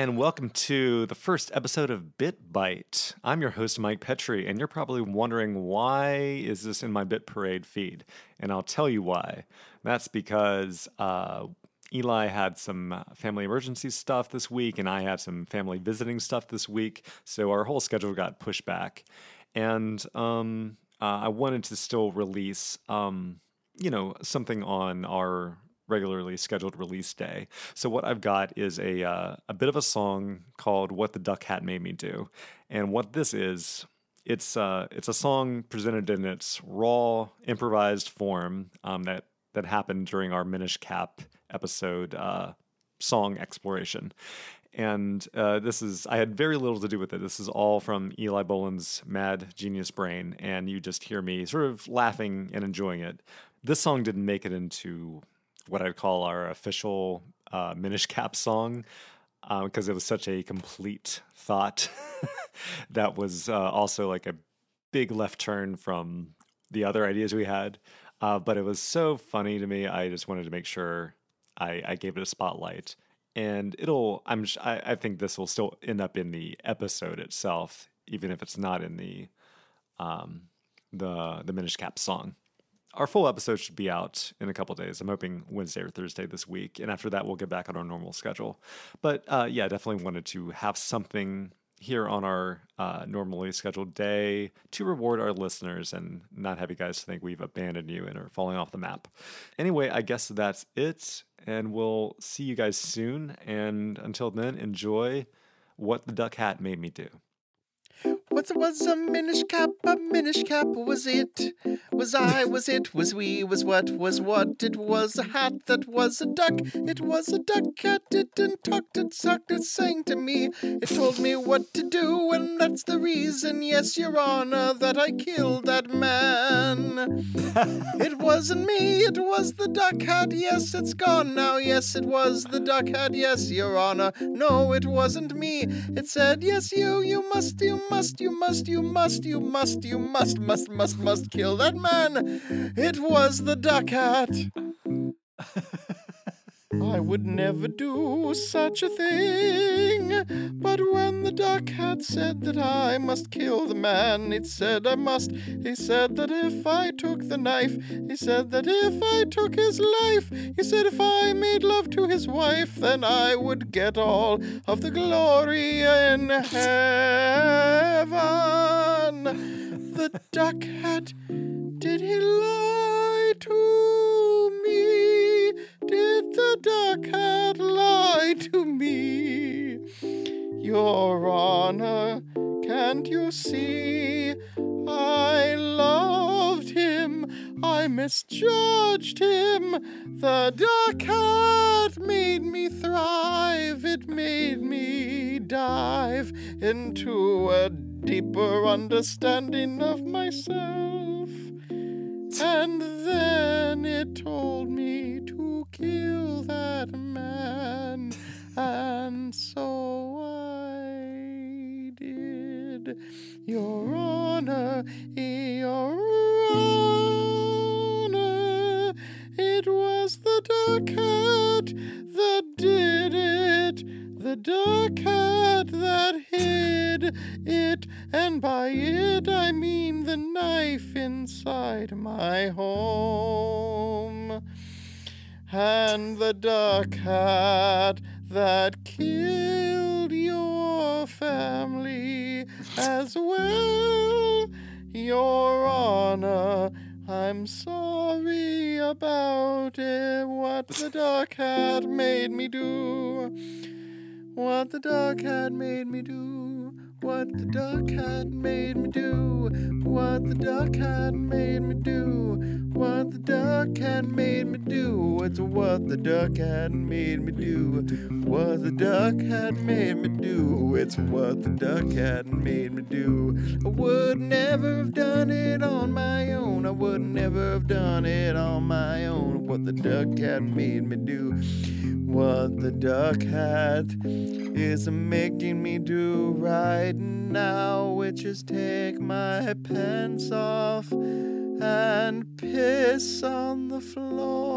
and welcome to the first episode of Bit Bite. I'm your host, Mike Petrie, and you're probably wondering why is this in my Bit Parade feed? And I'll tell you why. That's because uh, Eli had some uh, family emergency stuff this week, and I had some family visiting stuff this week, so our whole schedule got pushed back. And um, uh, I wanted to still release, um, you know, something on our regularly scheduled release day. So what I've got is a uh, a bit of a song called "What the Duck Hat Made Me Do," and what this is. It's uh, it's a song presented in its raw, improvised form um, that that happened during our Minish Cap episode uh, song exploration. And uh, this is, I had very little to do with it. This is all from Eli Boland's Mad Genius Brain, and you just hear me sort of laughing and enjoying it. This song didn't make it into what I'd call our official uh, Minish Cap song because uh, it was such a complete thought that was uh, also like a big left turn from the other ideas we had. Uh, but it was so funny to me. I just wanted to make sure I, I gave it a spotlight. And it'll, I'm, I, I think this will still end up in the episode itself, even if it's not in the, um, the the Minish Cap song our full episode should be out in a couple days. I'm hoping Wednesday or Thursday this week, and after that, we'll get back on our normal schedule. But uh, yeah, definitely wanted to have something here on our uh, normally scheduled day to reward our listeners and not have you guys think we've abandoned you and are falling off the map. Anyway, I guess that's it, and we'll see you guys soon. And until then, enjoy what the duck hat made me do. What was a minish cap? A minish cap was it? Was I? Was it? Was we? Was what? Was what? It was a hat that was a duck. It was a duck cat. It and talked, it sucked, it sang to me. It told me what to do, and that's the reason, yes, Your Honor, that I killed that man. it wasn't me, it was the duck hat. Yes, it's gone now. Yes, it was the duck hat. Yes, Your Honor. No, it wasn't me. It said, Yes, you, you must, you must you must, you must, you must, you must, must, must, must kill that man. It was the duck hat. I would never do such a thing. But when the duck had said that I must kill the man, it said I must. He said that if I took the knife, he said that if I took his life, he said if I made love to his wife, then I would get all of the glory in heaven. The duck had. To me? Your Honor, can't you see? I loved him, I misjudged him. The duck hat made me thrive, it made me dive into a deeper understanding of myself. And then it told me to kill that man, Your Honor, Your Honor, it was the dark cat that did it. The dark cat that hid it, and by it I mean the knife inside my home. And the dark cat that killed your family as well, Your Honor. I'm sorry about it, what the duck cat made me do. What the duck had made me do. What the duck had made me do. What the duck had made me do. What the duck had made me do. It's what the duck had made me do. What the duck had made me do. It's what the duck had made me do. I would never have done it on my own. I would never have done it on my own. What the duck had made me do. What the duck hat is making me do right now, which is take my pants off and piss on the floor